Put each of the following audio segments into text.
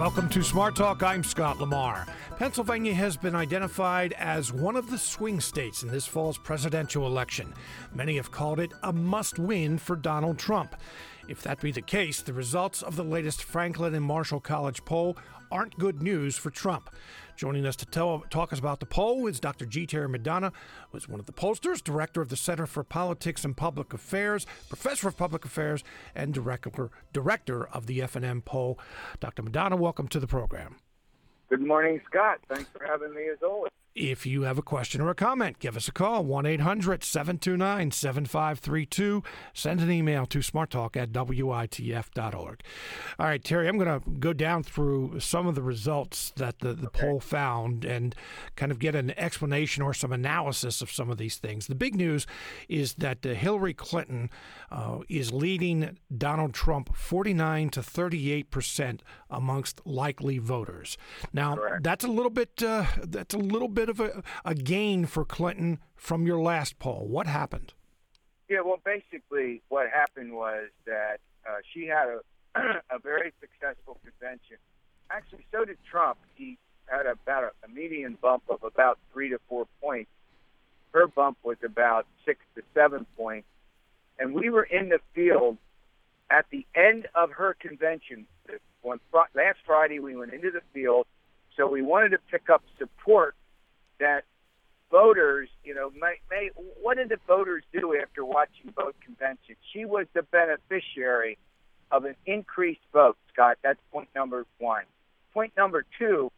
Welcome to Smart Talk. I'm Scott Lamar. Pennsylvania has been identified as one of the swing states in this fall's presidential election. Many have called it a must win for Donald Trump. If that be the case, the results of the latest Franklin and Marshall College poll aren't good news for Trump. Joining us to tell, talk us about the poll is Dr. G. Terry Madonna, who is one of the pollsters, director of the Center for Politics and Public Affairs, professor of public affairs, and director director of the F&M poll. Dr. Madonna, welcome to the program. Good morning, Scott. Thanks for having me as always. If you have a question or a comment, give us a call 1 800 729 7532. Send an email to smarttalk at witf.org. All right, Terry, I'm going to go down through some of the results that the, the okay. poll found and kind of get an explanation or some analysis of some of these things. The big news is that uh, Hillary Clinton uh, is leading Donald Trump 49 to 38 percent amongst likely voters. Now, Correct. that's a little bit uh, that's a little bit of a, a gain for Clinton from your last poll. What happened? Yeah, well, basically, what happened was that uh, she had a, a very successful convention. Actually, so did Trump. He had about a, a median bump of about three to four points. Her bump was about six to seven points. And we were in the field at the end of her convention. When, last Friday, we went into the field. So we wanted to pick up support that voters, you know, may, may, what did the voters do after watching both conventions? She was the beneficiary of an increased vote, Scott. That's point number one. Point number two,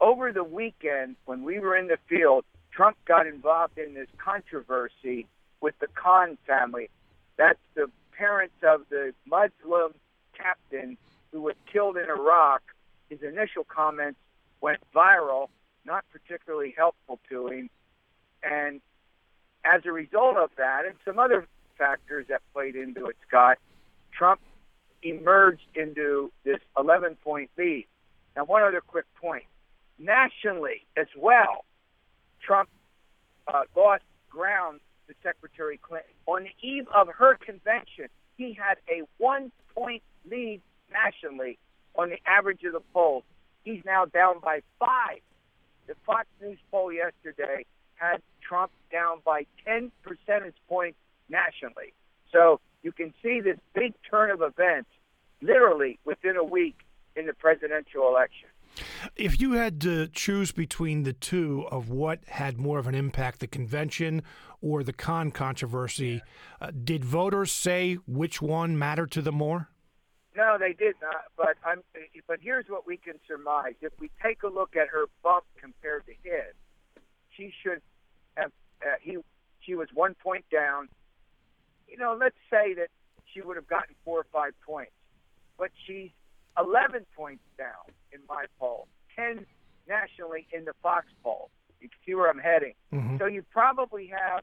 over the weekend when we were in the field, Trump got involved in this controversy with the Khan family. That's the parents of the Muslim captain who was killed in Iraq. His initial comments went viral not particularly helpful to him. And as a result of that, and some other factors that played into it, Scott, Trump emerged into this 11 point lead. Now, one other quick point. Nationally as well, Trump uh, lost ground to Secretary Clinton. On the eve of her convention, he had a one point lead nationally on the average of the polls. He's now down by five the Fox News poll yesterday had Trump down by 10 percentage points nationally. So you can see this big turn of events literally within a week in the presidential election. If you had to choose between the two of what had more of an impact, the convention or the Khan controversy, uh, did voters say which one mattered to them more? No, they did not. But I'm. But here's what we can surmise: if we take a look at her bump compared to his, she should have. Uh, he. She was one point down. You know, let's say that she would have gotten four or five points, but she's 11 points down in my poll, 10 nationally in the Fox poll. You can see where I'm heading. Mm-hmm. So you probably have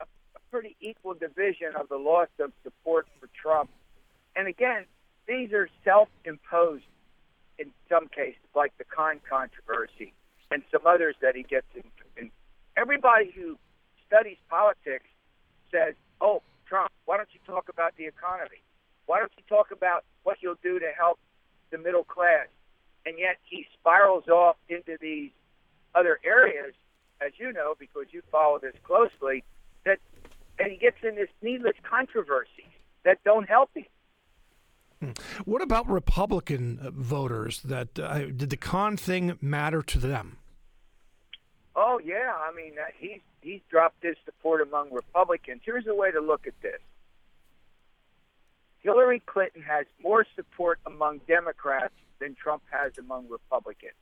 a, a pretty equal division of the loss of support for Trump. And again, these are self-imposed in some cases, like the Khan controversy and some others that he gets in. in. Everybody who studies politics says, "Oh, Trump, why don't you talk about the economy? Why don't you talk about what you'll do to help the middle class?" And yet he spirals off into these other areas, as you know, because you follow this closely. That and he gets in this needless controversies that don't help him. Hmm. What about Republican uh, voters? That uh, did the Khan thing matter to them? Oh yeah, I mean uh, he's he's dropped his support among Republicans. Here's a way to look at this: Hillary Clinton has more support among Democrats than Trump has among Republicans,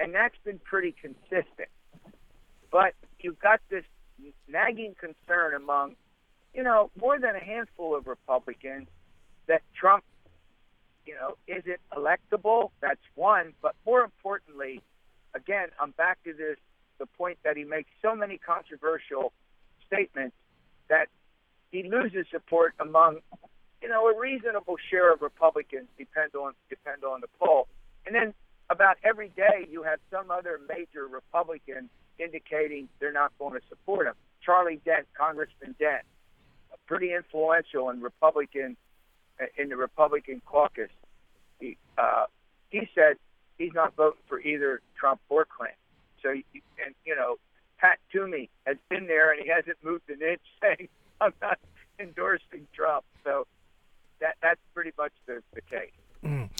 and that's been pretty consistent. But you've got this nagging concern among, you know, more than a handful of Republicans that Trump, you know, isn't electable. That's one. But more importantly, again, I'm back to this the point that he makes so many controversial statements that he loses support among, you know, a reasonable share of Republicans, depend on depend on the poll. And then about every day you have some other major Republican indicating they're not going to support him. Charlie Dent, Congressman Dent, pretty influential in Republican in the Republican caucus. He, uh, he said he's not voting for either Trump or Clinton. So, and you know, Pat Toomey has been there and he hasn't moved an inch, saying I'm not endorsing Trump. So that that's pretty much the, the case. Mm.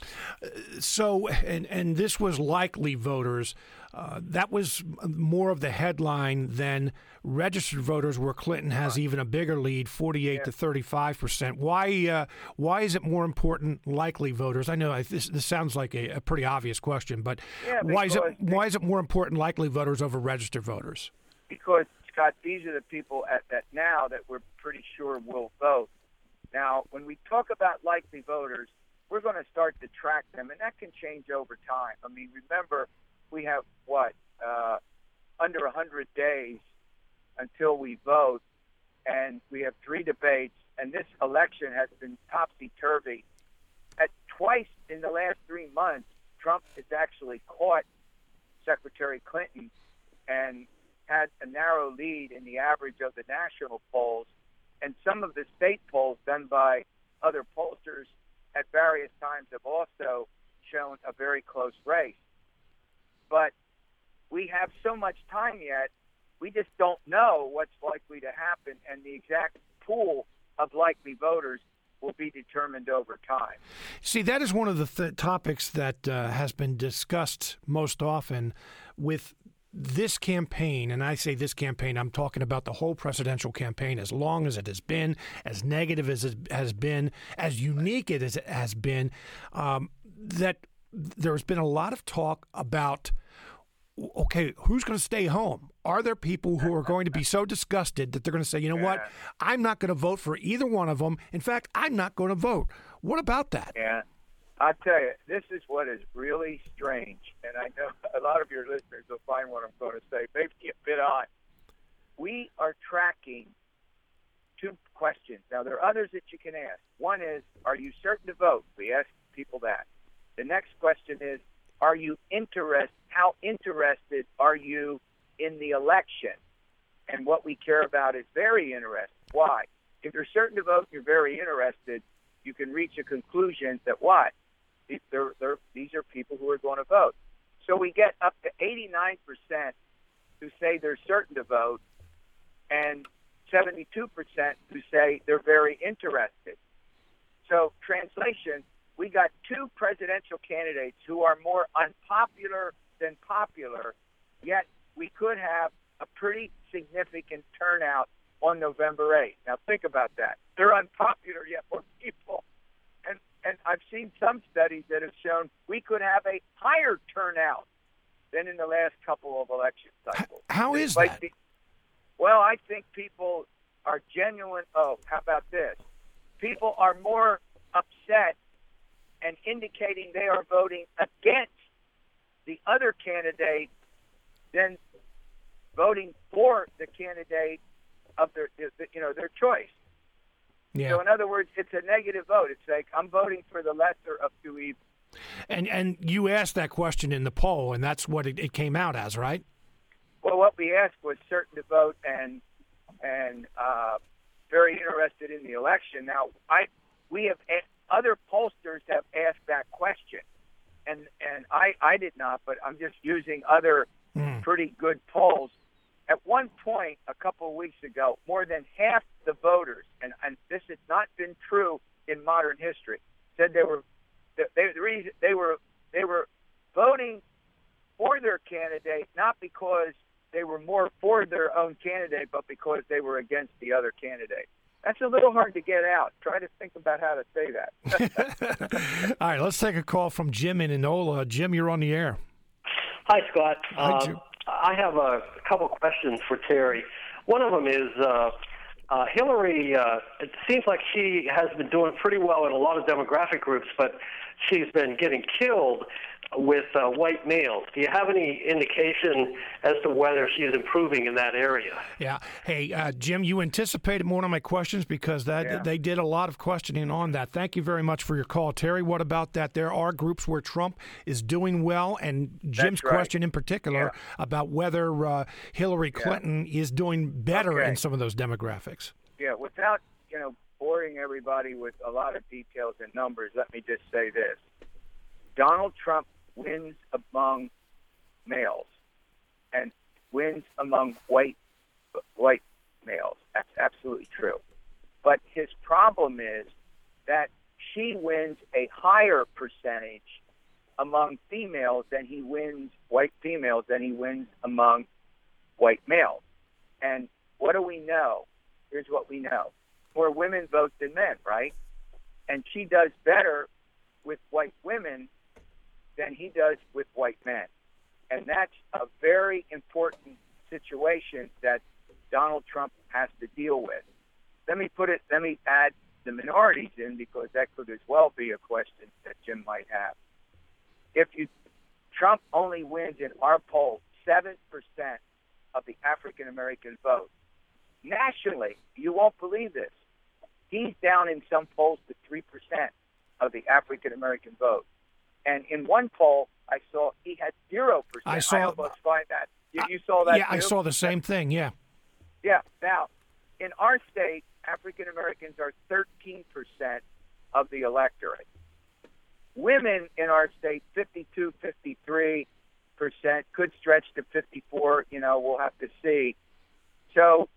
So, and and this was likely voters. Uh, that was more of the headline than registered voters, where Clinton has even a bigger lead, forty-eight yeah. to thirty-five percent. Why? Uh, why is it more important likely voters? I know this, this sounds like a, a pretty obvious question, but yeah, why is it why is it more important likely voters over registered voters? Because Scott, these are the people at that now that we're pretty sure will vote. Now, when we talk about likely voters, we're going to start to track them, and that can change over time. I mean, remember, we have what uh, under 100 days until we vote, and we have three debates, and this election has been topsy turvy. At twice in the last three months, Trump has actually caught Secretary Clinton and had a narrow lead in the average of the national polls, and some of the state polls done by other pollsters at various times have also shown a very close race. But we have so much time yet, we just don't know what's likely to happen, and the exact pool of likely voters will be determined over time. See, that is one of the th- topics that uh, has been discussed most often with this campaign, and I say this campaign, I'm talking about the whole presidential campaign, as long as it has been, as negative as it has been, as unique as it has been, um, that there's been a lot of talk about okay, who's going to stay home? Are there people who are going to be so disgusted that they're going to say, you know yeah. what, I'm not going to vote for either one of them. In fact, I'm not going to vote. What about that? Yeah. I tell you, this is what is really strange, and I know a lot of your listeners will find what I'm going to say maybe a bit odd. We are tracking two questions. Now, there are others that you can ask. One is, are you certain to vote? We ask people that. The next question is, are you interested? How interested are you in the election? And what we care about is very interested. Why? If you're certain to vote, you're very interested. You can reach a conclusion that what they're, they're, these are people who are going to vote. So we get up to 89% who say they're certain to vote, and 72% who say they're very interested. So, translation, we got two presidential candidates who are more unpopular than popular, yet we could have a pretty significant turnout on November 8th. Now, think about that. They're unpopular, yet more and I've seen some studies that have shown we could have a higher turnout than in the last couple of election cycles. How is that? well, I think people are genuine. Oh, how about this? People are more upset and indicating they are voting against the other candidate than voting for the candidate of their, you know, their choice. Yeah. So in other words, it's a negative vote. It's like I'm voting for the lesser of two evils. And and you asked that question in the poll, and that's what it, it came out as, right? Well, what we asked was certain to vote and and uh, very interested in the election. Now, I we have other pollsters have asked that question, and and I I did not, but I'm just using other mm. pretty good polls at one point, a couple of weeks ago, more than half the voters, and, and this has not been true in modern history, said they were they, the reason they were they were voting for their candidate not because they were more for their own candidate, but because they were against the other candidate. That's a little hard to get out. Try to think about how to say that. All right, let's take a call from Jim in Enola. Jim, you're on the air. Hi, Scott. Hi, um, I have a couple questions for Terry. One of them is uh, uh, Hillary. Uh, it seems like she has been doing pretty well in a lot of demographic groups, but she's been getting killed with uh, white males. Do you have any indication as to whether she is improving in that area? Yeah. Hey, uh, Jim, you anticipated one of my questions because that yeah. they did a lot of questioning on that. Thank you very much for your call, Terry. What about that? There are groups where Trump is doing well, and Jim's right. question in particular yeah. about whether uh, Hillary Clinton yeah. is doing better okay. in some of those demographics. Yeah. Without you know boring everybody with a lot of details and numbers, let me just say this Donald Trump wins among males and wins among white white males. That's absolutely true. But his problem is that she wins a higher percentage among females than he wins white females than he wins among white males. And what do we know? Here's what we know. More women vote than men, right? And she does better with white women than he does with white men. And that's a very important situation that Donald Trump has to deal with. Let me put it, let me add the minorities in because that could as well be a question that Jim might have. If you Trump only wins in our poll seven percent of the African American vote. Nationally, you won't believe this. He's down in some polls to three percent of the African American vote. And in one poll I saw he had zero percent. I saw I almost find that. You, you saw that Yeah, too? I saw the same thing, yeah. Yeah. Now, in our state, African Americans are 13% of the electorate. Women in our state, 52, 53 percent, could stretch to 54. You know, we'll have to see. So,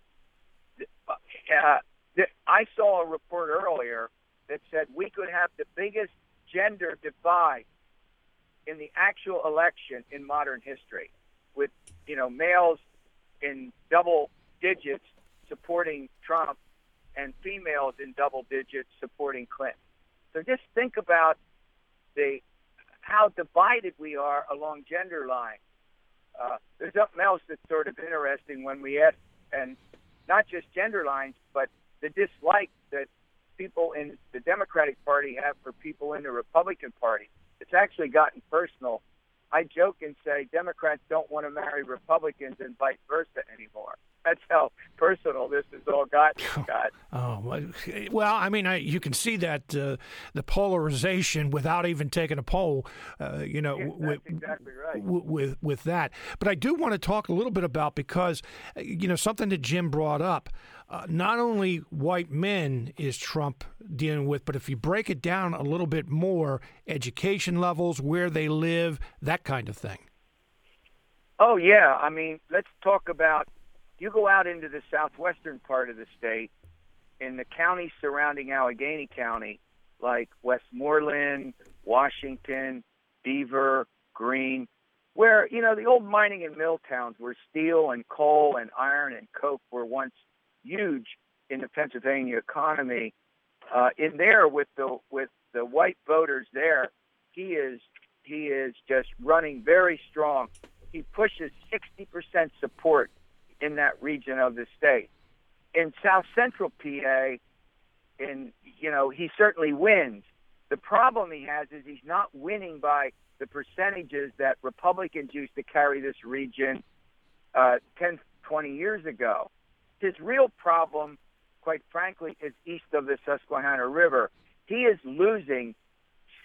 uh, I saw a report earlier that said we could have the biggest gender divide in the actual election in modern history, with you know males in double digits supporting Trump and females in double digits supporting Clinton. So just think about the how divided we are along gender lines. Uh, there's something else that's sort of interesting when we ask, and not just gender lines, but the dislike that people in the Democratic Party have for people in the Republican Party. It's actually gotten personal. I joke and say Democrats don't want to marry Republicans and vice versa anymore that's how personal this has all gotten, Scott. Oh well, I mean, I, you can see that uh, the polarization without even taking a poll. Uh, you know, yeah, with, exactly right. with with that. But I do want to talk a little bit about because uh, you know something that Jim brought up. Uh, not only white men is Trump dealing with, but if you break it down a little bit more, education levels, where they live, that kind of thing. Oh yeah, I mean, let's talk about you go out into the southwestern part of the state, in the counties surrounding Allegheny County, like Westmoreland, Washington, Beaver, Greene, where you know the old mining and mill towns where steel and coal and iron and coke were once huge in the Pennsylvania economy. Uh, in there with the with the white voters there, he is he is just running very strong. He pushes 60% support in that region of the state. In South Central PA, in you know, he certainly wins. The problem he has is he's not winning by the percentages that Republicans used to carry this region uh, 10, 20 years ago. His real problem, quite frankly, is east of the Susquehanna River. He is losing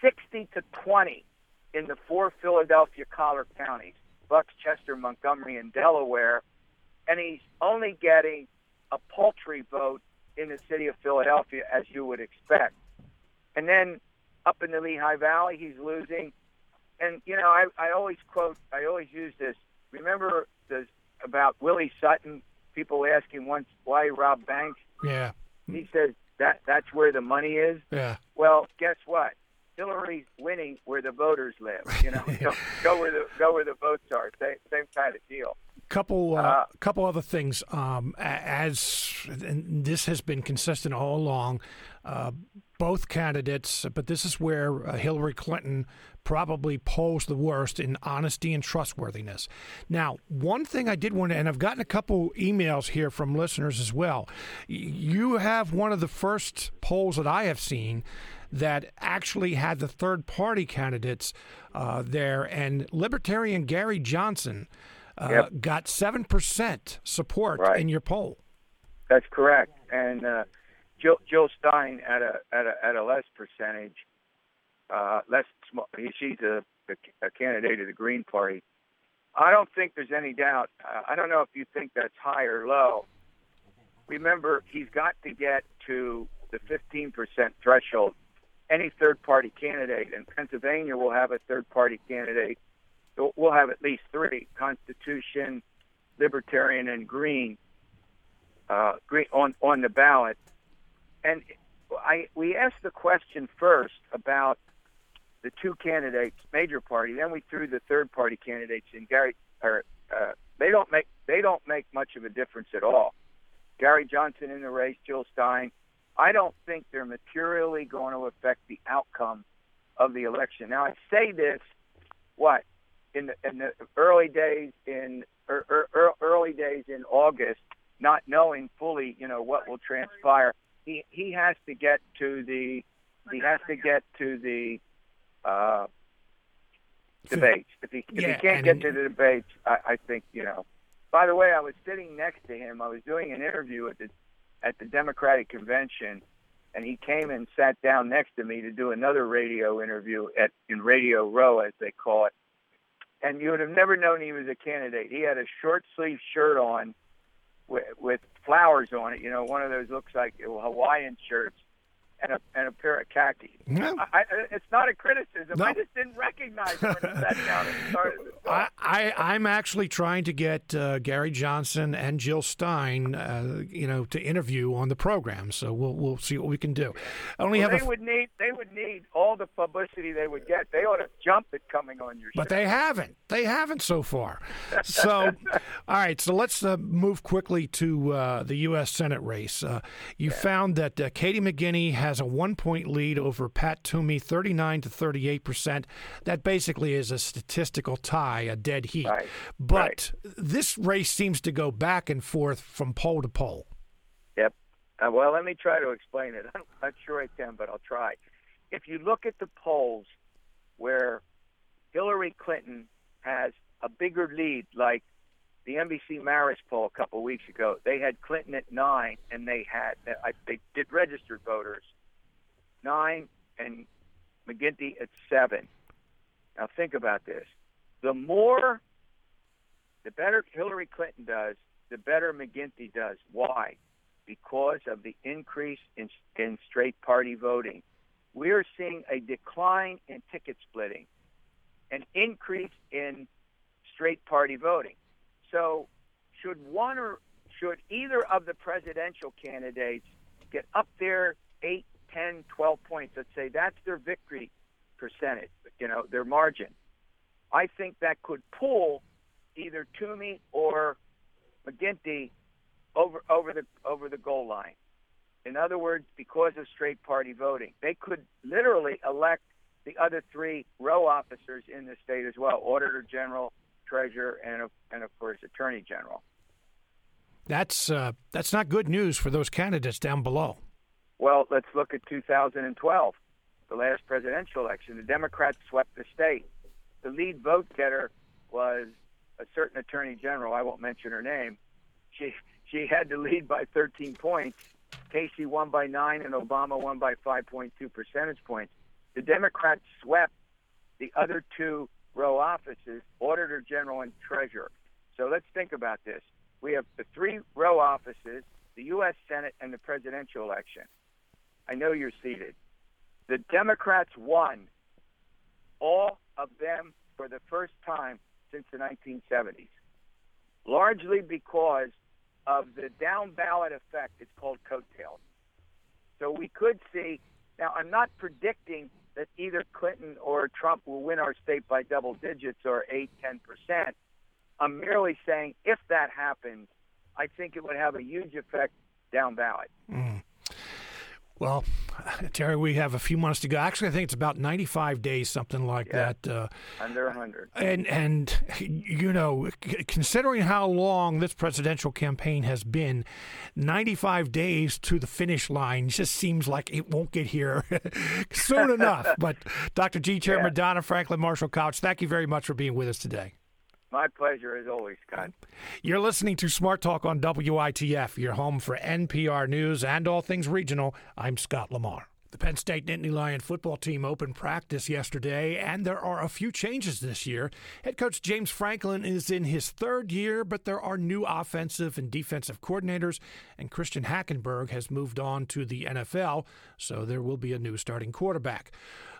60 to 20 in the four Philadelphia collar counties, Bucks, Chester, Montgomery, and Delaware, and he's only getting a paltry vote in the city of Philadelphia, as you would expect. And then up in the Lehigh Valley, he's losing. And you know, I, I always quote, I always use this. Remember this about Willie Sutton? People asking once why Rob banks. Yeah. He says that that's where the money is. Yeah. Well, guess what? Hillary's winning where the voters live. You know, go, go where the go where the votes are. Same same kind of deal. Couple, uh, uh, couple other things. Um, as this has been consistent all along, uh, both candidates, but this is where uh, Hillary Clinton probably polls the worst in honesty and trustworthiness. Now, one thing I did want to, and I've gotten a couple emails here from listeners as well. You have one of the first polls that I have seen that actually had the third party candidates uh, there, and Libertarian Gary Johnson uh, yep. got 7% support right. in your poll. That's correct. And Jill, Jill Stein at a, at a, at a less percentage, uh, less small, she's a, a candidate of the Green Party. I don't think there's any doubt. Uh, I don't know if you think that's high or low. Remember, he's got to get to the 15% threshold any third party candidate. in Pennsylvania will have a third party candidate. We'll have at least three: Constitution, Libertarian, and Green. Uh, green on on the ballot. And I we asked the question first about the two candidates, major party. Then we threw the third party candidates in. Gary, or uh, they don't make they don't make much of a difference at all. Gary Johnson in the race, Jill Stein. I don't think they're materially going to affect the outcome of the election. Now I say this, what in the in the early days in er, er, early days in August, not knowing fully, you know, what will transpire. He he has to get to the he has to get to the uh, debates. If he if yeah, he can't get to the debates, I, I think you know. By the way, I was sitting next to him. I was doing an interview at the at the Democratic convention, and he came and sat down next to me to do another radio interview at in Radio Row, as they call it. And you would have never known he was a candidate. He had a short sleeve shirt on with, with flowers on it. You know, one of those looks like Hawaiian shirts and a and a pair of khakis. Yeah. I, I, it's not a criticism. No. I just didn't recognize when he sat down and started. I, I am actually trying to get uh, Gary Johnson and Jill Stein, uh, you know, to interview on the program. So we'll we'll see what we can do. I only well, have. They would need they would need all the publicity they would get. They ought to jump at coming on your. Show. But they haven't. They haven't so far. So, all right. So let's uh, move quickly to uh, the U.S. Senate race. Uh, you yeah. found that uh, Katie McGinty has a one point lead over Pat Toomey, 39 to 38 percent. That basically is a statistical tie, a dead heat. Right. But right. this race seems to go back and forth from poll to poll. Yep. Uh, well, let me try to explain it. I'm not sure I can, but I'll try. If you look at the polls where Hillary Clinton has a bigger lead, like the NBC Marist poll a couple of weeks ago, they had Clinton at nine, and they had they did registered voters, nine, and McGinty at seven. Now think about this: the more, the better Hillary Clinton does, the better McGinty does. Why? Because of the increase in in straight party voting. We are seeing a decline in ticket splitting, an increase in straight party voting. So, should one or should either of the presidential candidates get up there eight 10, 12 points, let's say that's their victory percentage, you know, their margin. I think that could pull either Toomey or McGinty over over the over the goal line. In other words, because of straight party voting, they could literally elect the other three row officers in the state as well: auditor general, treasurer, and and of course attorney general. That's uh, that's not good news for those candidates down below. Well, let's look at 2012, the last presidential election. The Democrats swept the state. The lead vote getter was a certain attorney general. I won't mention her name. She she had to lead by 13 points. Casey won by nine, and Obama won by 5.2 percentage points. The Democrats swept the other two row offices, auditor general and treasurer. So let's think about this. We have the three row offices, the U.S. Senate, and the presidential election. I know you're seated. The Democrats won all of them for the first time since the 1970s, largely because of the down ballot effect. It's called coattails. So we could see. Now, I'm not predicting that either Clinton or Trump will win our state by double digits or 8, 10%. I'm merely saying if that happens, I think it would have a huge effect down ballot. Mm. Well, Terry, we have a few months to go. Actually, I think it's about 95 days, something like yeah, that. Uh, under 100. And, and, you know, considering how long this presidential campaign has been, 95 days to the finish line just seems like it won't get here soon enough. But Dr. G. Chairman yeah. Donna Franklin Marshall Couch, thank you very much for being with us today. My pleasure as always, Scott. You're listening to Smart Talk on WITF, your home for NPR News and all things regional. I'm Scott Lamar. The Penn State Nittany Lion football team opened practice yesterday, and there are a few changes this year. Head coach James Franklin is in his third year, but there are new offensive and defensive coordinators, and Christian Hackenberg has moved on to the NFL, so there will be a new starting quarterback.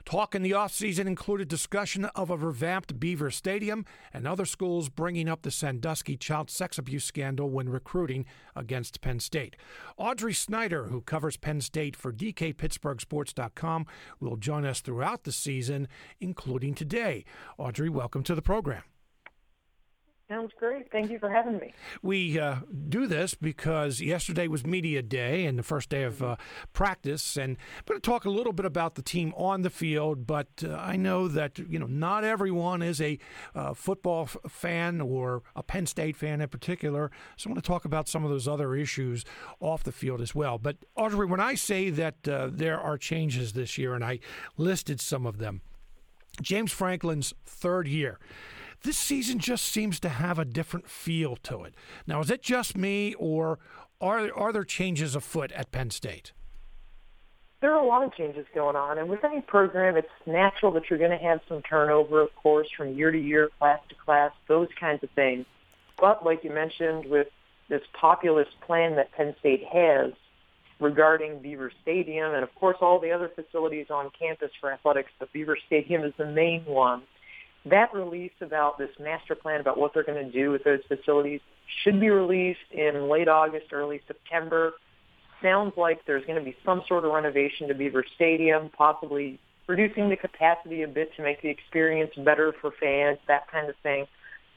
Talk in the offseason included discussion of a revamped Beaver Stadium and other schools bringing up the Sandusky child sex abuse scandal when recruiting against Penn State. Audrey Snyder, who covers Penn State for DKPittsburghSports.com, will join us throughout the season, including today. Audrey, welcome to the program. Sounds great. Thank you for having me. We uh, do this because yesterday was media day and the first day of uh, practice, and I'm going to talk a little bit about the team on the field. But uh, I know that you know not everyone is a uh, football f- fan or a Penn State fan in particular. So I want to talk about some of those other issues off the field as well. But Audrey, when I say that uh, there are changes this year, and I listed some of them, James Franklin's third year this season just seems to have a different feel to it. Now, is it just me, or are are there changes afoot at Penn State? There are a lot of changes going on, and with any program, it's natural that you're going to have some turnover, of course, from year to year, class to class, those kinds of things. But like you mentioned, with this populist plan that Penn State has regarding Beaver Stadium, and of course all the other facilities on campus for athletics, but Beaver Stadium is the main one that release about this master plan about what they're going to do with those facilities should be released in late August, early September. Sounds like there's going to be some sort of renovation to Beaver Stadium, possibly reducing the capacity a bit to make the experience better for fans, that kind of thing.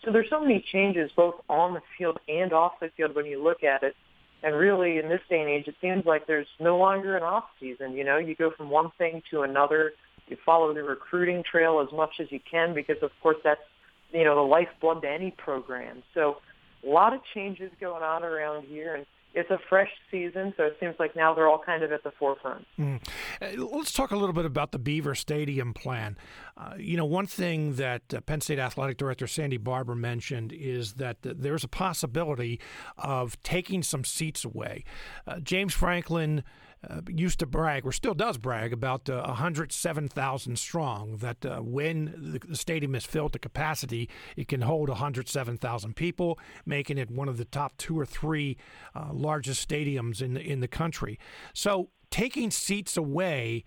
So there's so many changes both on the field and off the field when you look at it. And really, in this day and age, it seems like there's no longer an off season. You know, you go from one thing to another you follow the recruiting trail as much as you can because, of course, that's you know the lifeblood to any program. So a lot of changes going on around here, and it's a fresh season, so it seems like now they're all kind of at the forefront. Mm. Let's talk a little bit about the Beaver Stadium plan. Uh, you know, one thing that uh, Penn State Athletic Director Sandy Barbour mentioned is that there's a possibility of taking some seats away. Uh, James Franklin uh, used to brag, or still does brag, about uh, 107,000 strong. That uh, when the, stadium is filled to capacity, it can hold 107,000 people, making it one of the top two or three uh, largest stadiums in the, in the country. So taking seats away.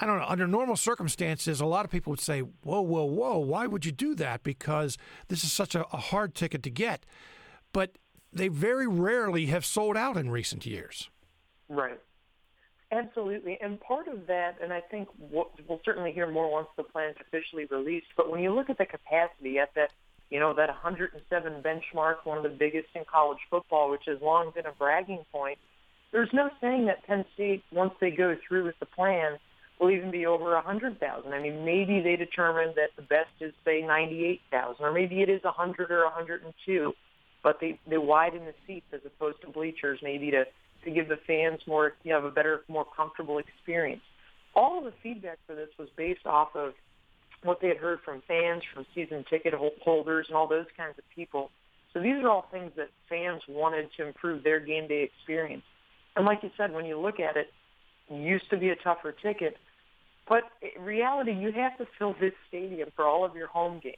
I don't know. Under normal circumstances, a lot of people would say, "Whoa, whoa, whoa! Why would you do that? Because this is such a, a hard ticket to get." But they very rarely have sold out in recent years. Right. Absolutely. And part of that, and I think we'll, certainly hear more once the plan is officially released, but when you look at the capacity at that, you know, that 107 benchmark, one of the biggest in college football, which has long been a bragging point, there's no saying that Penn State, once they go through with the plan, will even be over 100,000. I mean, maybe they determine that the best is, say, 98,000, or maybe it is 100 or 102, but they, they widen the seats as opposed to bleachers, maybe to to give the fans more, you know, a better, more comfortable experience. All of the feedback for this was based off of what they had heard from fans, from season ticket holders, and all those kinds of people. So these are all things that fans wanted to improve their game day experience. And like you said, when you look at it, it used to be a tougher ticket, but in reality, you have to fill this stadium for all of your home games.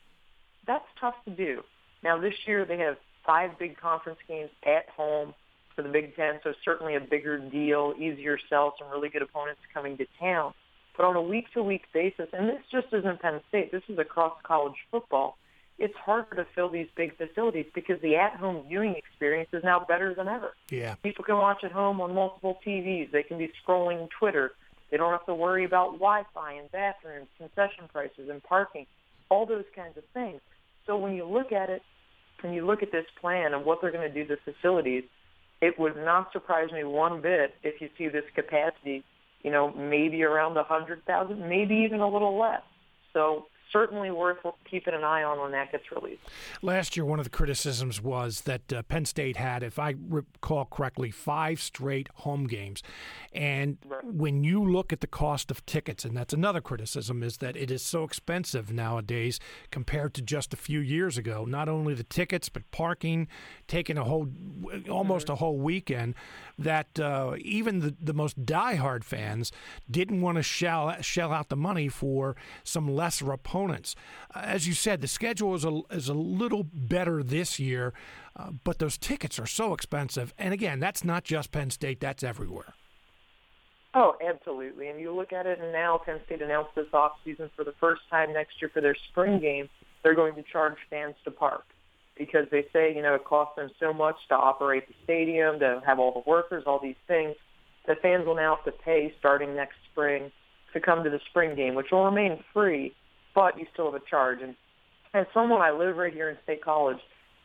That's tough to do. Now this year they have five big conference games at home for the Big Ten, so certainly a bigger deal, easier sell, some really good opponents coming to town. But on a week-to-week basis, and this just isn't Penn State, this is across college football, it's harder to fill these big facilities because the at-home viewing experience is now better than ever. Yeah. People can watch at home on multiple TVs. They can be scrolling Twitter. They don't have to worry about Wi-Fi and bathrooms, concession prices and parking, all those kinds of things. So when you look at it, when you look at this plan and what they're going to do to facilities, it would not surprise me one bit if you see this capacity, you know, maybe around a hundred thousand, maybe even a little less. So certainly worth keeping an eye on when that gets released. Last year, one of the criticisms was that uh, Penn State had, if I recall correctly, five straight home games. And right. when you look at the cost of tickets, and that's another criticism, is that it is so expensive nowadays compared to just a few years ago. Not only the tickets, but parking, taking a whole, almost mm-hmm. a whole weekend, that uh, even the, the most diehard fans didn't want to shell, shell out the money for some lesser opponents. Uh, as you said, the schedule is a, is a little better this year, uh, but those tickets are so expensive. And again, that's not just Penn State, that's everywhere. Oh, absolutely. And you look at it, and now Penn State announced this off season for the first time next year for their spring game, they're going to charge fans to park because they say, you know, it costs them so much to operate the stadium, to have all the workers, all these things, that fans will now have to pay starting next spring to come to the spring game, which will remain free, but you still have a charge. And as someone, I live right here in State College,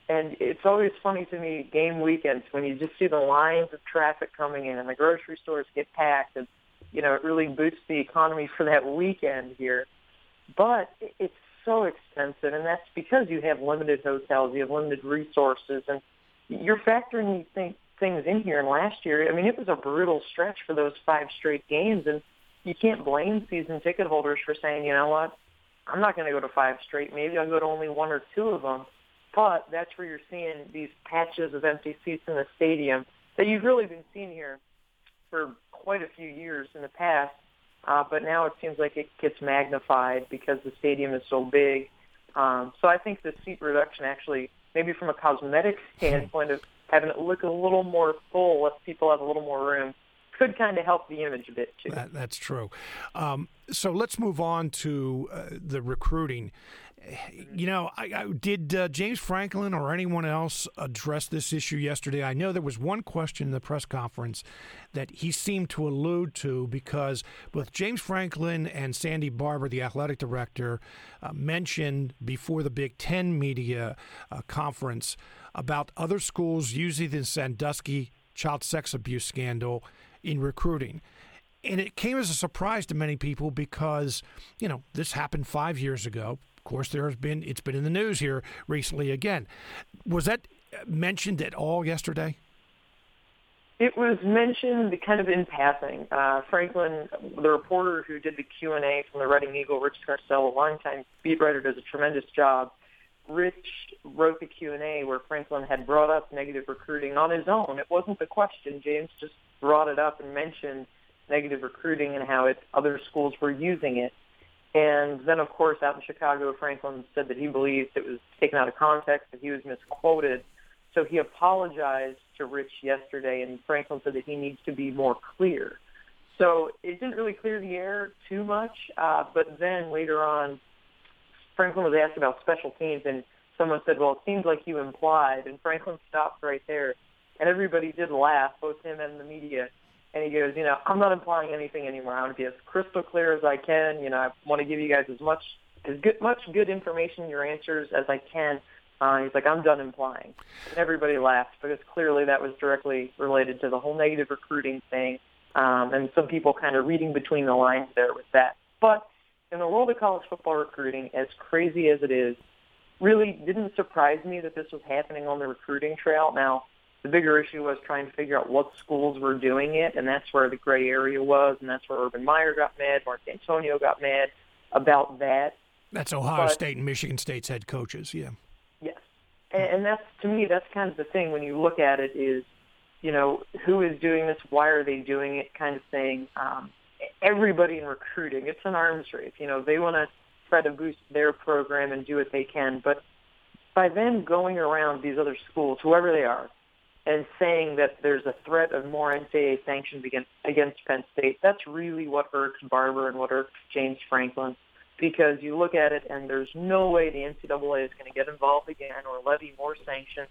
and it's always funny to me game weekends when you just see the lines of traffic coming in and the grocery stores get packed and, you know, it really boosts the economy for that weekend here. But it's so expensive and that's because you have limited hotels, you have limited resources and you're factoring these things things in here and last year, I mean, it was a brutal stretch for those five straight games and you can't blame season ticket holders for saying, you know what, I'm not going to go to five straight. Maybe I'll go to only one or two of them but that's where you're seeing these patches of empty seats in the stadium that you've really been seeing here for quite a few years in the past. Uh, but now it seems like it gets magnified because the stadium is so big. Um, so I think the seat reduction actually, maybe from a cosmetic standpoint of having it look a little more full, let people have a little more room, could kind of help the image a bit too. That, that's true. Um, so let's move on to uh, the recruiting you know, I, I did uh, James Franklin or anyone else address this issue yesterday? I know there was one question in the press conference that he seemed to allude to because both James Franklin and Sandy Barbour, the athletic director, uh, mentioned before the Big Ten media uh, conference about other schools using the Sandusky child sex abuse scandal in recruiting and it came as a surprise to many people because you know this happened five years ago Of course, there has been it's been in the news here recently again. Was that mentioned at all yesterday? It was mentioned kind of in passing. Uh, Franklin, the reporter who did the Q and A from the Reading Eagle, Rich Scarcella, a longtime beat writer, does a tremendous job. Rich wrote the Q and A where Franklin had brought up negative recruiting on his own. It wasn't the question. James just brought it up and mentioned negative recruiting and how it, other schools were using it. And then, of course, out in Chicago, Franklin said that he believed it was taken out of context, that he was misquoted. So he apologized to Rich yesterday, and Franklin said that he needs to be more clear. So it didn't really clear the air too much. Uh, but then later on, Franklin was asked about special teams, and someone said, well, it seems like you implied. And Franklin stopped right there. And everybody did laugh, both him and the media and he goes, you know, I'm not implying anything anymore. I want to be as crystal clear as I can. You know, I want to give you guys as much as good, much good information in your answers as I can. Uh, he's like, I'm done implying. And everybody laughed because clearly that was directly related to the whole negative recruiting thing. Um, and some people kind of reading between the lines there with that. But in the world of college football recruiting, as crazy as it is, really didn't surprise me that this was happening on the recruiting trail. Now, the bigger issue was trying to figure out what schools were doing it, and that's where the gray area was, and that's where Urban Meyer got mad, Mark Dantonio got mad about that. That's Ohio but, State and Michigan State's head coaches, yeah. Yes, and, and that's to me that's kind of the thing when you look at it is, you know, who is doing this, why are they doing it, kind of thing. Um, everybody in recruiting, it's an arms race. You know, they want to try to boost their program and do what they can, but by them going around these other schools, whoever they are, and saying that there's a threat of more NCAA sanctions against against Penn State. That's really what irks Barbour and what irks James Franklin, because you look at it and there's no way the NCAA is going to get involved again or levy more sanctions,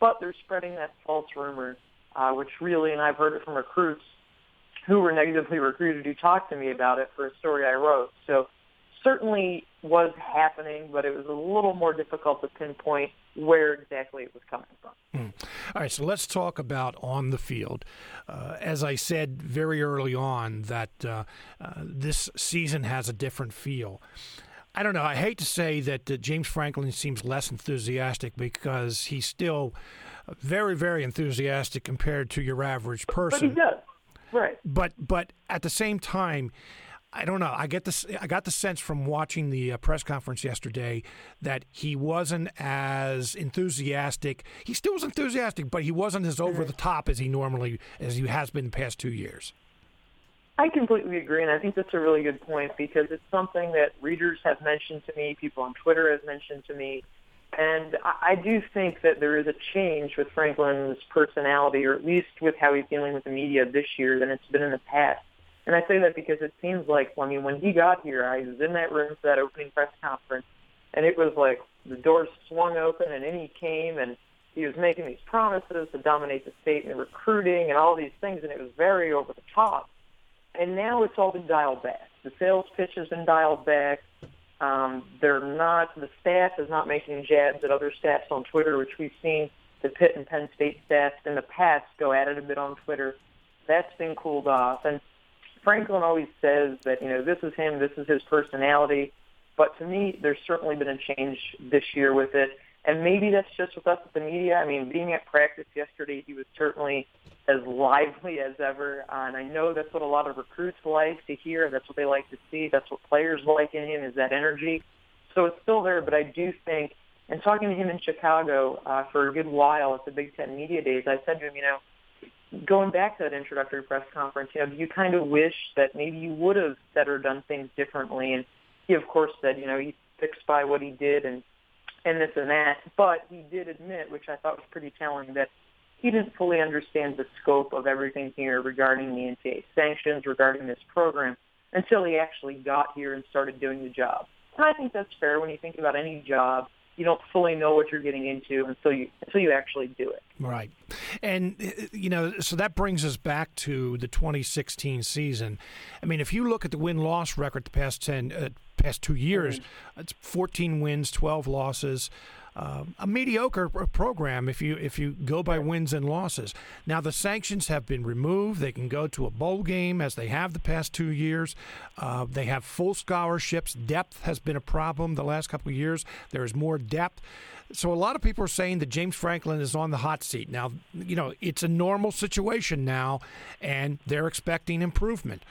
but they're spreading that false rumor, uh, which really, and I've heard it from recruits who were negatively recruited who talked to me about it for a story I wrote. So certainly was happening, but it was a little more difficult to pinpoint where exactly it was coming from. Mm. All right, so let's talk about on the field. Uh, as I said very early on, that uh, uh, this season has a different feel. I don't know. I hate to say that uh, James Franklin seems less enthusiastic because he's still very, very enthusiastic compared to your average person. But he does, right? But but at the same time, I don't know. I get this. I got the sense from watching the uh, press conference yesterday that he wasn't as enthusiastic. He still was enthusiastic, but he wasn't as over the top as he normally as he has been the past two years. I completely agree, and I think that's a really good point because it's something that readers have mentioned to me, people on Twitter have mentioned to me, and I do think that there is a change with Franklin's personality, or at least with how he's dealing with the media this year than it's been in the past. And I say that because it seems like, I mean, when he got here, I was in that room for that opening press conference, and it was like the doors swung open, and in he came, and he was making these promises to dominate the state in recruiting and all these things, and it was very over the top. And now it's all been dialed back. The sales pitch has been dialed back. Um, they're not, the staff is not making jabs at other staffs on Twitter, which we've seen the Pitt and Penn State staff in the past go at it a bit on Twitter. That's been cooled off. And Franklin always says that, you know, this is him, this is his personality. But to me, there's certainly been a change this year with it. And maybe that's just with us at the media. I mean, being at practice yesterday, he was certainly as lively as ever. Uh, and I know that's what a lot of recruits like to hear. That's what they like to see. That's what players like in him is that energy. So it's still there, but I do think, and talking to him in Chicago uh, for a good while at the Big Ten Media Days, I said to him, you know, going back to that introductory press conference, you know, you kind of wish that maybe you would have said or done things differently. And he, of course, said, you know, he fixed by what he did and and this and that. But he did admit, which I thought was pretty telling, that he didn't fully understand the scope of everything here regarding the NCAA sanctions, regarding this program, until he actually got here and started doing the job. And I think that's fair when you think about any job you don't fully know what you're getting into until you until you actually do it. Right, and you know, so that brings us back to the 2016 season. I mean, if you look at the win loss record the past ten, uh, past two years, mm-hmm. it's 14 wins, 12 losses uh, a mediocre program if you if you go by wins and losses. Now the sanctions have been removed; they can go to a bowl game as they have the past two years. Uh, they have full scholarships. Depth has been a problem the last couple of years. There is more depth. So a lot of people are saying that James Franklin is on the hot seat now. You know it's a normal situation now, and they're expecting improvement.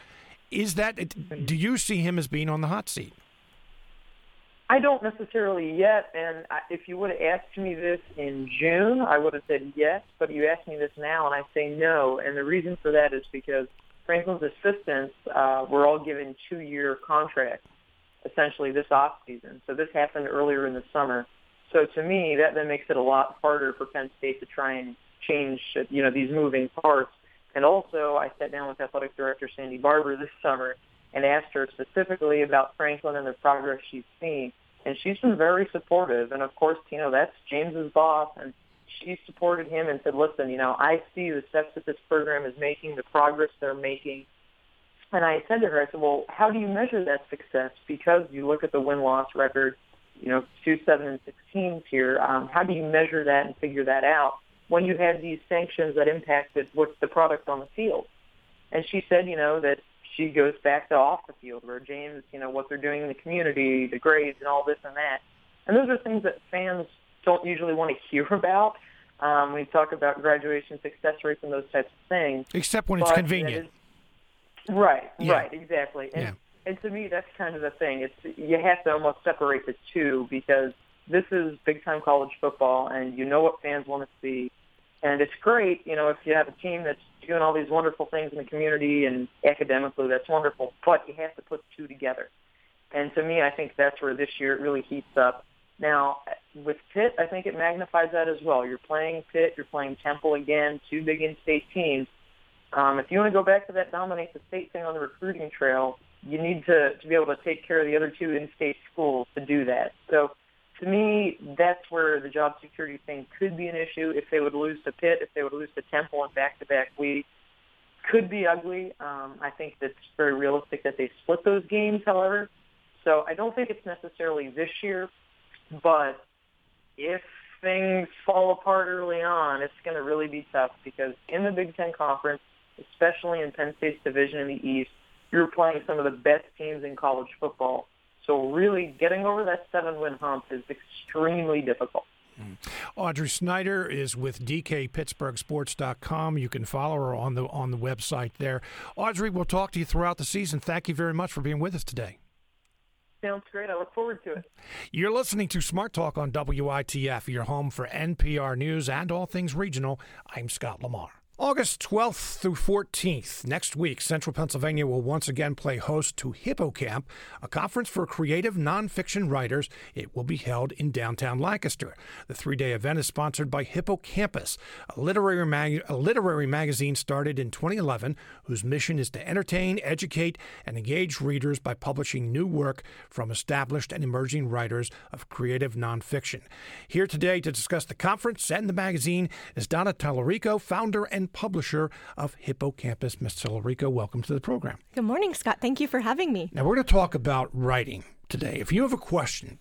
Is that? Do you see him as being on the hot seat? I don't necessarily yet, and I, if you would have asked me this in June, I would have said yes, but you asked me this now, and I say no. And the reason for that is because Franklin's assistants uh, were all given two-year contracts, essentially this off season. So this happened earlier in the summer. So to me, that then makes it a lot harder for Penn State to try and change, you know, these moving parts. And also, I sat down with athletic director Sandy Barbour this summer and asked her specifically about Franklin and the progress she's seen and she's been very supportive. And of course, you know, that's James's boss, and she supported him and said, "Listen, you know, I see the steps that this program is making, the progress they're making." And I said to her, I said, "Well, how do you measure that success? Because you look at the win-loss record, you know, two, seven, and sixteens here. Um, how do you measure that and figure that out when you have these sanctions that impacted what's the product on the field?" And she said, you know, that she goes back to off the field where James, you know, what they're doing in the community, the grades and all this and that. And those are things that fans don't usually want to hear about. Um, we talk about graduation success rates and those types of things. Except when it's convenient. right, yeah. right, exactly. And, yeah. and to me, that's kind of the thing. It's you have to almost separate the two because this is big time college football, and you know what fans want to see. And it's great, you know, if you have a team that's doing all these wonderful things in the community and academically, that's wonderful. But you have to put two together. And to me, I think that's where this year it really heats up. Now, with Pitt, I think it magnifies that as well. You're playing Pitt, you're playing Temple again, two big in-state teams. Um, if you want to go back to that dominate the state thing on the recruiting trail, you need to, to be able to take care of the other two in-state schools to do that. So to me, that's where the job security thing could be an issue. If they would lose to Pitt, if they would lose to Temple in back-to-back weeks, could be ugly. Um, I think that's very realistic that they split those games, however. So I don't think it's necessarily this year, but if things fall apart early on, it's going to really be tough because in the Big Ten Conference, especially in Penn State's division in the East, you're playing some of the best teams in college football. So really getting over that seven win hump is extremely difficult. Mm-hmm. Audrey Snyder is with DKPittsburghSports.com. You can follow her on the on the website there. Audrey, we'll talk to you throughout the season. Thank you very much for being with us today. Sounds great. I look forward to it. You're listening to Smart Talk on WITF, your home for NPR News and all things regional. I'm Scott Lamar. August 12th through 14th, next week, Central Pennsylvania will once again play host to HippoCamp, a conference for creative nonfiction writers. It will be held in downtown Lancaster. The three day event is sponsored by Hippocampus, a literary, mag- a literary magazine started in 2011 whose mission is to entertain, educate, and engage readers by publishing new work from established and emerging writers of creative nonfiction. Here today to discuss the conference and the magazine is Donna Tallarico, founder and publisher of Hippocampus. Ms. Tallarico, welcome to the program. Good morning, Scott. Thank you for having me. Now, we're going to talk about writing today. If you have a question,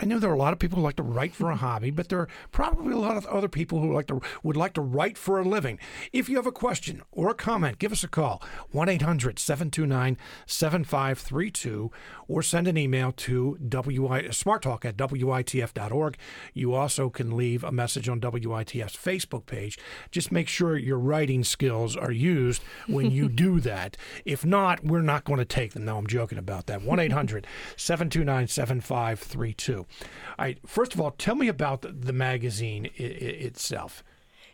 I know there are a lot of people who like to write for a hobby, but there are probably a lot of other people who like to would like to write for a living. If you have a question or a comment, give us a call 1-800-729-7532 or send an email to WI, smarttalk at witf.org. You also can leave a message on WITF's Facebook page. Just make sure your writing skills are used when you do that. If not, we're not going to take them. No, I'm joking about that. 1-800-729-7532 too. All right, first of all, tell me about the, the magazine I- I itself.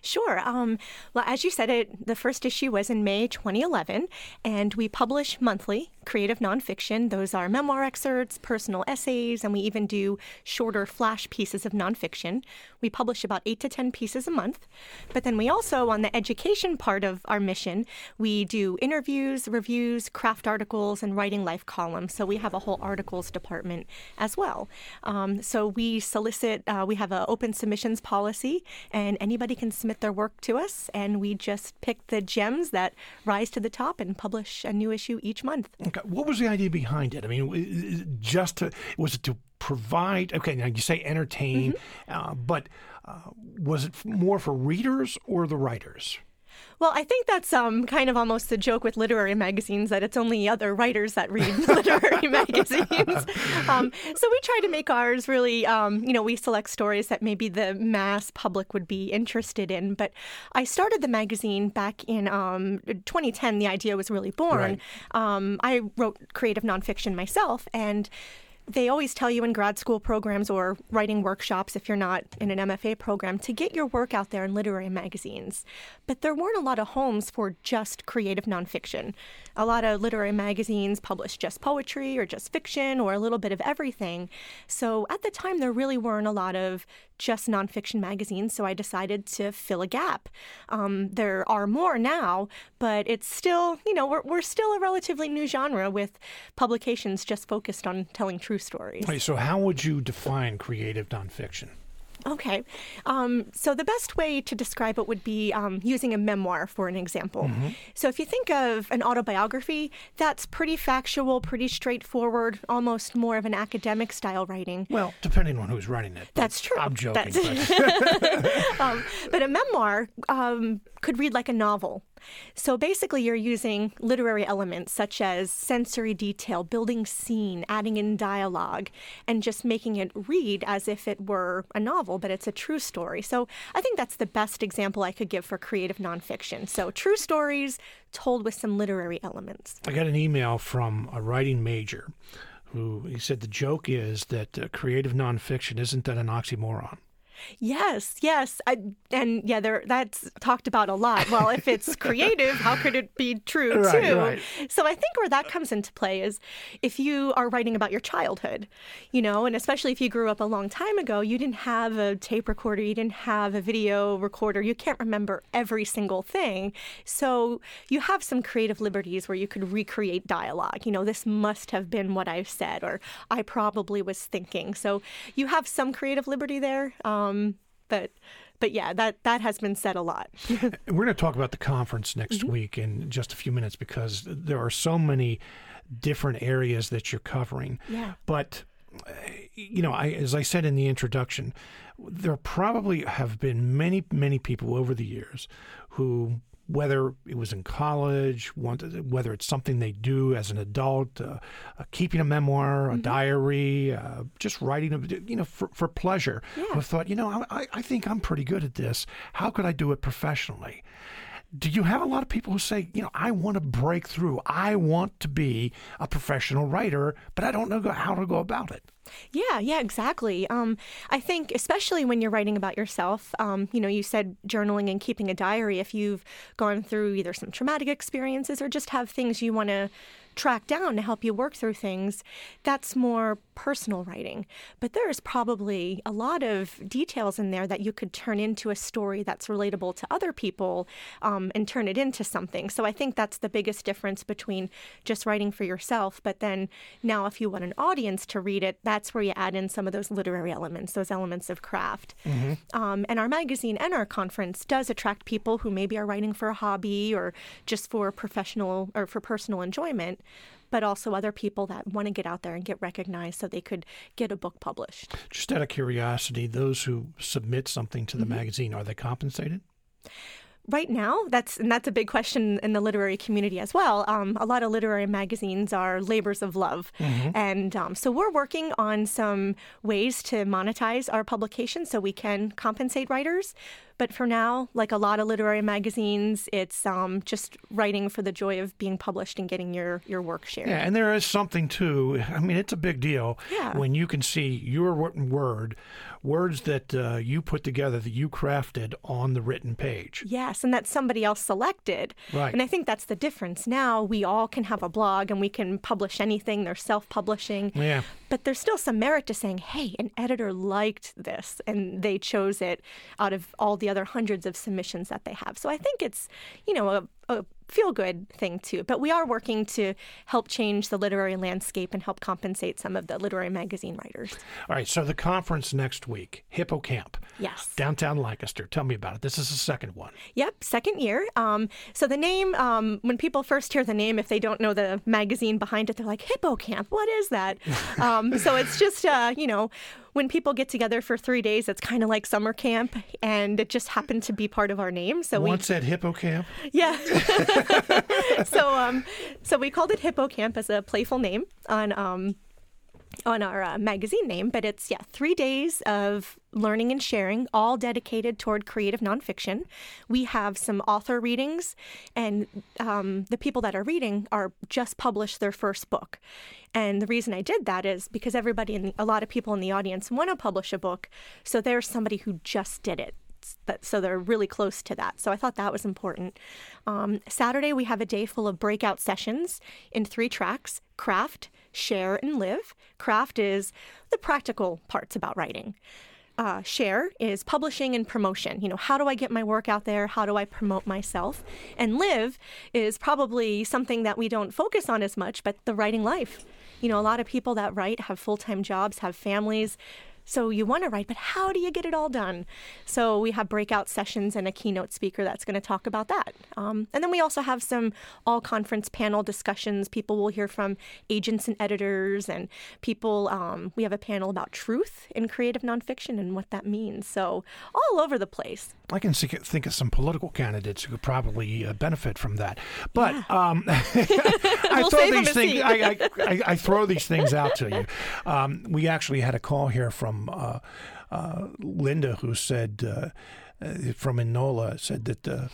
Sure. Um, well, as you said, it the first issue was in May 2011, and we publish monthly creative nonfiction. Those are memoir excerpts, personal essays, and we even do shorter flash pieces of nonfiction. We publish about eight to ten pieces a month. But then we also, on the education part of our mission, we do interviews, reviews, craft articles, and writing life columns. So we have a whole articles department as well. Um, so we solicit. Uh, we have an open submissions policy, and anybody can submit their work to us, and we just pick the gems that rise to the top and publish a new issue each month. Okay. What was the idea behind it? I mean, just to was it to provide? Okay, now you say entertain, mm-hmm. uh, but uh, was it more for readers or the writers? Well, I think that's um, kind of almost the joke with literary magazines that it's only other writers that read literary magazines. Um, so we try to make ours really, um, you know, we select stories that maybe the mass public would be interested in. But I started the magazine back in um, 2010. The idea was really born. Right. Um, I wrote creative nonfiction myself, and they always tell you in grad school programs or writing workshops, if you're not in an MFA program, to get your work out there in literary magazines. But there weren't a lot of homes for just creative nonfiction. A lot of literary magazines publish just poetry or just fiction or a little bit of everything. So at the time, there really weren't a lot of just nonfiction magazines, so I decided to fill a gap. Um, there are more now, but it's still, you know, we're, we're still a relatively new genre with publications just focused on telling true stories. Right, so, how would you define creative nonfiction? Okay. Um, so the best way to describe it would be um, using a memoir for an example. Mm-hmm. So if you think of an autobiography, that's pretty factual, pretty straightforward, almost more of an academic style writing. Well, depending on who's writing it. That's true. I'm joking. But, um, but a memoir um, could read like a novel. So basically, you're using literary elements such as sensory detail, building scene, adding in dialogue, and just making it read as if it were a novel, but it's a true story. So I think that's the best example I could give for creative nonfiction. So true stories told with some literary elements. I got an email from a writing major who he said the joke is that uh, creative nonfiction isn't that an oxymoron? Yes, yes, I, and yeah, there that's talked about a lot. Well, if it's creative, how could it be true right, too? Right. So I think where that comes into play is if you are writing about your childhood, you know, and especially if you grew up a long time ago, you didn't have a tape recorder, you didn't have a video recorder, you can't remember every single thing. So you have some creative liberties where you could recreate dialogue. You know, this must have been what I've said, or I probably was thinking. So you have some creative liberty there. Um, um, but but yeah, that that has been said a lot. We're going to talk about the conference next mm-hmm. week in just a few minutes because there are so many different areas that you're covering. Yeah. But you know, I, as I said in the introduction, there probably have been many, many people over the years who whether it was in college, whether it's something they do as an adult, uh, uh, keeping a memoir, a mm-hmm. diary, uh, just writing, you know, for, for pleasure, yeah. who thought, you know, I, I think I'm pretty good at this. How could I do it professionally? Do you have a lot of people who say, you know, I want to break through. I want to be a professional writer, but I don't know how to go about it? Yeah, yeah, exactly. Um, I think, especially when you're writing about yourself, um, you know, you said journaling and keeping a diary. If you've gone through either some traumatic experiences or just have things you want to track down to help you work through things, that's more personal writing. But there's probably a lot of details in there that you could turn into a story that's relatable to other people um, and turn it into something. So I think that's the biggest difference between just writing for yourself. But then now, if you want an audience to read it, that's where you add in some of those literary elements, those elements of craft. Mm-hmm. Um, and our magazine and our conference does attract people who maybe are writing for a hobby or just for professional or for personal enjoyment but also other people that want to get out there and get recognized so they could get a book published. Just out of curiosity, those who submit something to the mm-hmm. magazine, are they compensated? Right now that's and that's a big question in the literary community as well um, a lot of literary magazines are labors of love mm-hmm. and um, so we're working on some ways to monetize our publication so we can compensate writers but for now, like a lot of literary magazines, it's um, just writing for the joy of being published and getting your, your work shared. Yeah, and there is something too. I mean, it's a big deal yeah. when you can see your written word, words that uh, you put together, that you crafted on the written page. Yes, and that somebody else selected. Right. And I think that's the difference. Now we all can have a blog and we can publish anything. They're self publishing. Yeah. But there's still some merit to saying, hey, an editor liked this and they chose it out of all the other hundreds of submissions that they have. So I think it's, you know, a, a feel good thing too. But we are working to help change the literary landscape and help compensate some of the literary magazine writers. All right. So the conference next week, Hippocamp. Yes. Downtown Lancaster. Tell me about it. This is the second one. Yep, second year. Um, so the name, um, when people first hear the name, if they don't know the magazine behind it, they're like, Hippocamp, what is that? um, so it's just, uh, you know, when people get together for three days, it's kind of like summer camp, and it just happened to be part of our name. So once we, at Hippo Camp. Yeah. so um, so we called it Hippo Camp as a playful name on um on our uh, magazine name, but it's yeah, three days of learning and sharing, all dedicated toward creative nonfiction. We have some author readings, and um, the people that are reading are just published their first book. And the reason I did that is because everybody and a lot of people in the audience want to publish a book, so there's somebody who just did it that so they're really close to that. So I thought that was important. Um, Saturday we have a day full of breakout sessions in three tracks: craft, share, and live. Craft is the practical parts about writing. Uh, share is publishing and promotion. You know, how do I get my work out there? How do I promote myself? And live is probably something that we don't focus on as much, but the writing life. You know, a lot of people that write have full time jobs, have families. So you want to write, but how do you get it all done? So we have breakout sessions and a keynote speaker that's going to talk about that. Um, and then we also have some all conference panel discussions. People will hear from agents and editors, and people. Um, we have a panel about truth in creative nonfiction and what that means. So all over the place. I can think of some political candidates who could probably uh, benefit from that. But yeah. um, I we'll throw these things. I, I, I, throw these things out to you. Um, we actually had a call here from uh, uh, Linda, who said uh, uh, from Enola, said that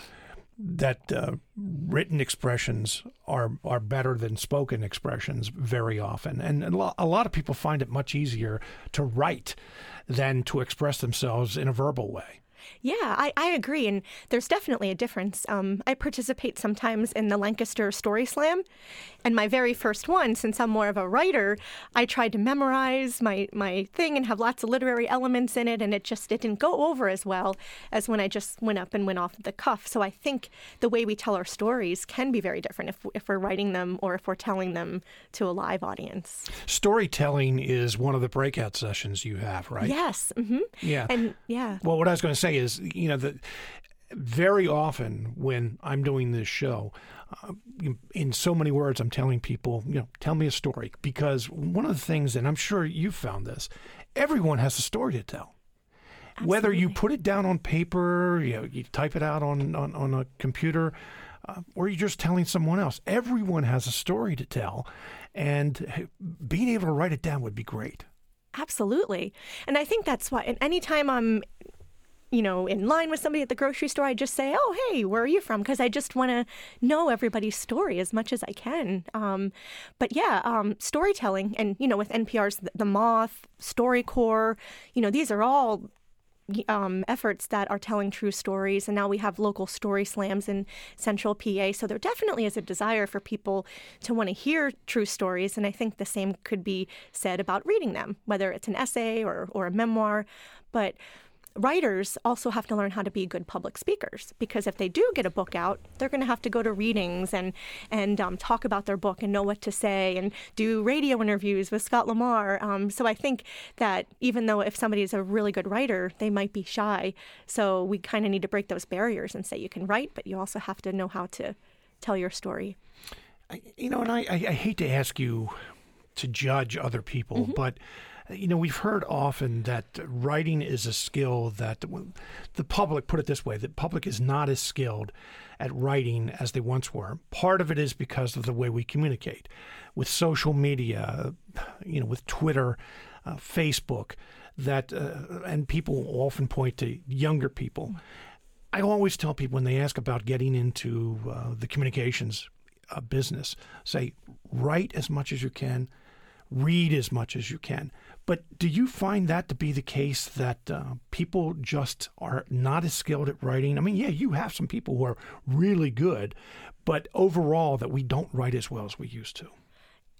that uh, written expressions are are better than spoken expressions very often, and a lot of people find it much easier to write than to express themselves in a verbal way. Yeah, I, I agree. And there's definitely a difference. Um, I participate sometimes in the Lancaster Story Slam. And my very first one, since I'm more of a writer, I tried to memorize my, my thing and have lots of literary elements in it. And it just it didn't go over as well as when I just went up and went off the cuff. So I think the way we tell our stories can be very different if, if we're writing them or if we're telling them to a live audience. Storytelling is one of the breakout sessions you have, right? Yes. Mm-hmm. Yeah. And yeah. Well, what I was going to say is, you know, that very often when I'm doing this show, uh, in so many words, I'm telling people, you know, tell me a story. Because one of the things, and I'm sure you found this, everyone has a story to tell. Absolutely. Whether you put it down on paper, you, know, you type it out on, on, on a computer, uh, or you're just telling someone else, everyone has a story to tell. And being able to write it down would be great. Absolutely. And I think that's why, and anytime I'm you know, in line with somebody at the grocery store, I just say, "Oh, hey, where are you from?" Because I just want to know everybody's story as much as I can. Um, but yeah, um, storytelling, and you know, with NPR's The Moth, StoryCorps, you know, these are all um, efforts that are telling true stories. And now we have local story slams in central PA. So there definitely is a desire for people to want to hear true stories. And I think the same could be said about reading them, whether it's an essay or, or a memoir. But writers also have to learn how to be good public speakers because if they do get a book out, they're going to have to go to readings and and um, talk about their book and know what to say and do radio interviews with Scott Lamar. Um, so I think that even though if somebody is a really good writer, they might be shy. So we kind of need to break those barriers and say you can write, but you also have to know how to tell your story. You know, and I, I, I hate to ask you to judge other people, mm-hmm. but you know, we've heard often that writing is a skill that the public, put it this way, the public is not as skilled at writing as they once were. Part of it is because of the way we communicate with social media, you know, with Twitter, uh, Facebook, that, uh, and people often point to younger people. I always tell people when they ask about getting into uh, the communications uh, business, say, write as much as you can, read as much as you can. But do you find that to be the case that uh, people just are not as skilled at writing? I mean, yeah, you have some people who are really good, but overall, that we don't write as well as we used to.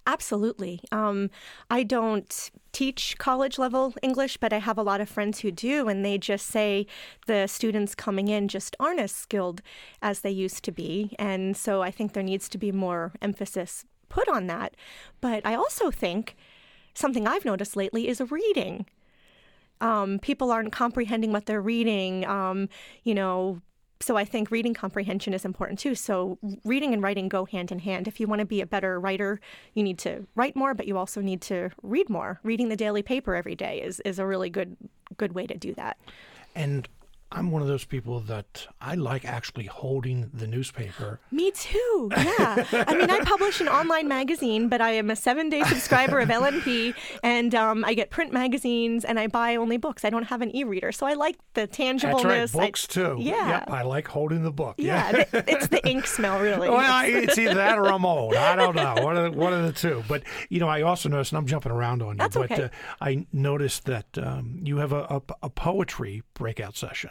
Absolutely. Um, I don't teach college level English, but I have a lot of friends who do, and they just say the students coming in just aren't as skilled as they used to be. And so I think there needs to be more emphasis put on that. But I also think something I've noticed lately is reading. Um, people aren't comprehending what they're reading. Um, you know, so I think reading comprehension is important too. So reading and writing go hand in hand. If you want to be a better writer, you need to write more, but you also need to read more. Reading the daily paper every day is is a really good good way to do that. And I'm one of those people that I like actually holding the newspaper. Me too. Yeah. I mean, I publish an online magazine, but I am a seven day subscriber of LNP, and um, I get print magazines, and I buy only books. I don't have an e-reader, so I like the tangibleness. That's right. Books I, too. Yeah. Yep, I like holding the book. Yeah. yeah. it's the ink smell, really. Well, it's either that or I'm old. I don't know. One of the, one of the two. But you know, I also noticed, and I'm jumping around on you, That's but okay. uh, I noticed that um, you have a, a, a poetry breakout session.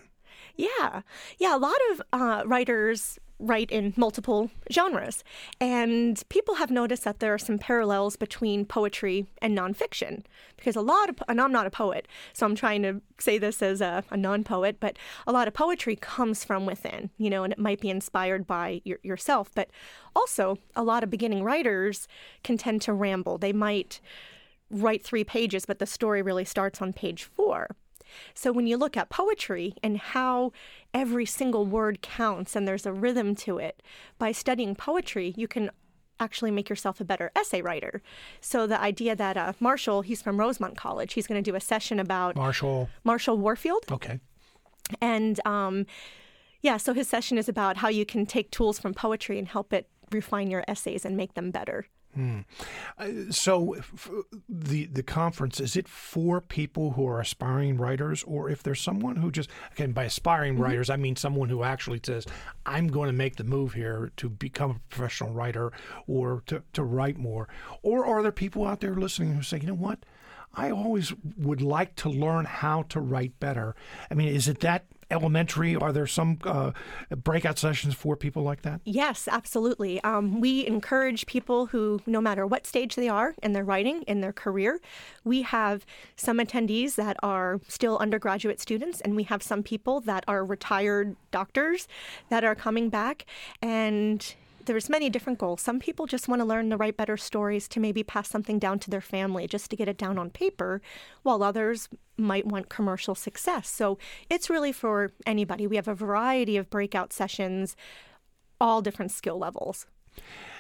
Yeah. Yeah. A lot of uh, writers write in multiple genres. And people have noticed that there are some parallels between poetry and nonfiction. Because a lot of, and I'm not a poet, so I'm trying to say this as a, a non poet, but a lot of poetry comes from within, you know, and it might be inspired by your, yourself. But also, a lot of beginning writers can tend to ramble. They might write three pages, but the story really starts on page four. So when you look at poetry and how every single word counts and there's a rhythm to it, by studying poetry, you can actually make yourself a better essay writer. So the idea that uh, Marshall, he's from Rosemont College, he's going to do a session about Marshall Marshall Warfield. Okay. And um, yeah, so his session is about how you can take tools from poetry and help it refine your essays and make them better. Hmm. Uh, so f- the the conference is it for people who are aspiring writers, or if there's someone who just again by aspiring mm-hmm. writers I mean someone who actually says I'm going to make the move here to become a professional writer or to to write more, or are there people out there listening who say you know what I always would like to learn how to write better. I mean, is it that elementary? Are there some uh, breakout sessions for people like that? Yes, absolutely. Um, we encourage people who, no matter what stage they are in their writing, in their career, we have some attendees that are still undergraduate students, and we have some people that are retired doctors that are coming back. And there's many different goals. Some people just want to learn to write better stories to maybe pass something down to their family just to get it down on paper, while others might want commercial success. So it's really for anybody. We have a variety of breakout sessions, all different skill levels.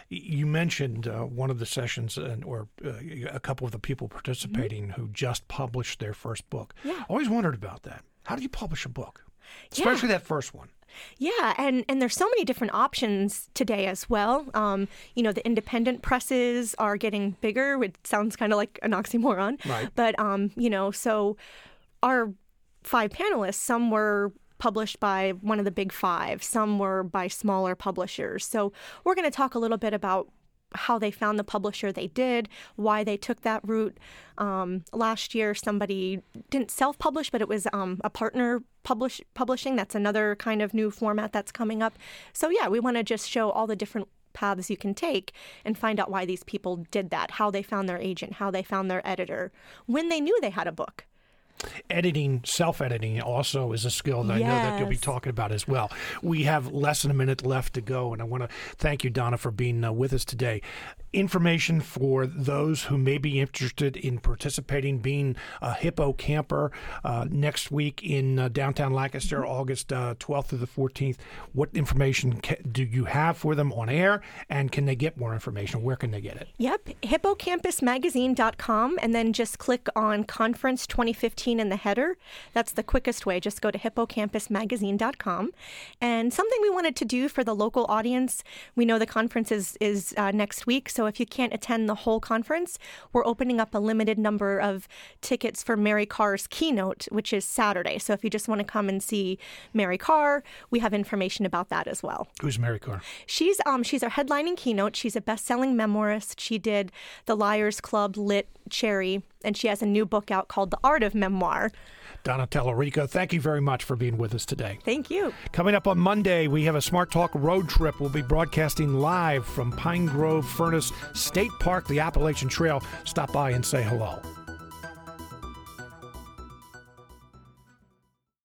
You mentioned uh, one of the sessions, uh, or uh, a couple of the people participating mm-hmm. who just published their first book. Yeah. Always wondered about that. How do you publish a book? Especially Yeah. that first one. Yeah, and and there's so many different options today as well. Um, you know, the independent presses are getting bigger. Which sounds kind of like an oxymoron, Right. But um, you know, so our five panelists, some were published by one of the big five, some were by smaller publishers. So we're going to talk a little bit about how they found the publisher they did, why they took that route. Um, last year, somebody didn't self-publish, but it was um, a partner publish publishing. That's another kind of new format that's coming up. So yeah, we want to just show all the different paths you can take and find out why these people did that, how they found their agent, how they found their editor, when they knew they had a book. Editing, self editing also is a skill that I know that you'll be talking about as well. We have less than a minute left to go, and I want to thank you, Donna, for being uh, with us today. Information for those who may be interested in participating, being a hippo camper uh, next week in uh, downtown Lancaster, August uh, 12th through the 14th. What information ca- do you have for them on air, and can they get more information? Where can they get it? Yep, hippocampusmagazine.com and then just click on Conference 2015 in the header. That's the quickest way. Just go to hippocampusmagazine.com. And something we wanted to do for the local audience, we know the conference is, is uh, next week, so if you can't attend the whole conference, we're opening up a limited number of tickets for Mary Karr's keynote, which is Saturday. So if you just want to come and see Mary Karr, we have information about that as well. Who's Mary Karr? She's um she's our headlining keynote. She's a best-selling memoirist. She did The Liars Club, Lit, Cherry, and she has a new book out called The Art of Memoir. Donna Tallarico, thank you very much for being with us today. Thank you. Coming up on Monday, we have a Smart Talk road trip. We'll be broadcasting live from Pine Grove Furnace State Park, the Appalachian Trail. Stop by and say hello.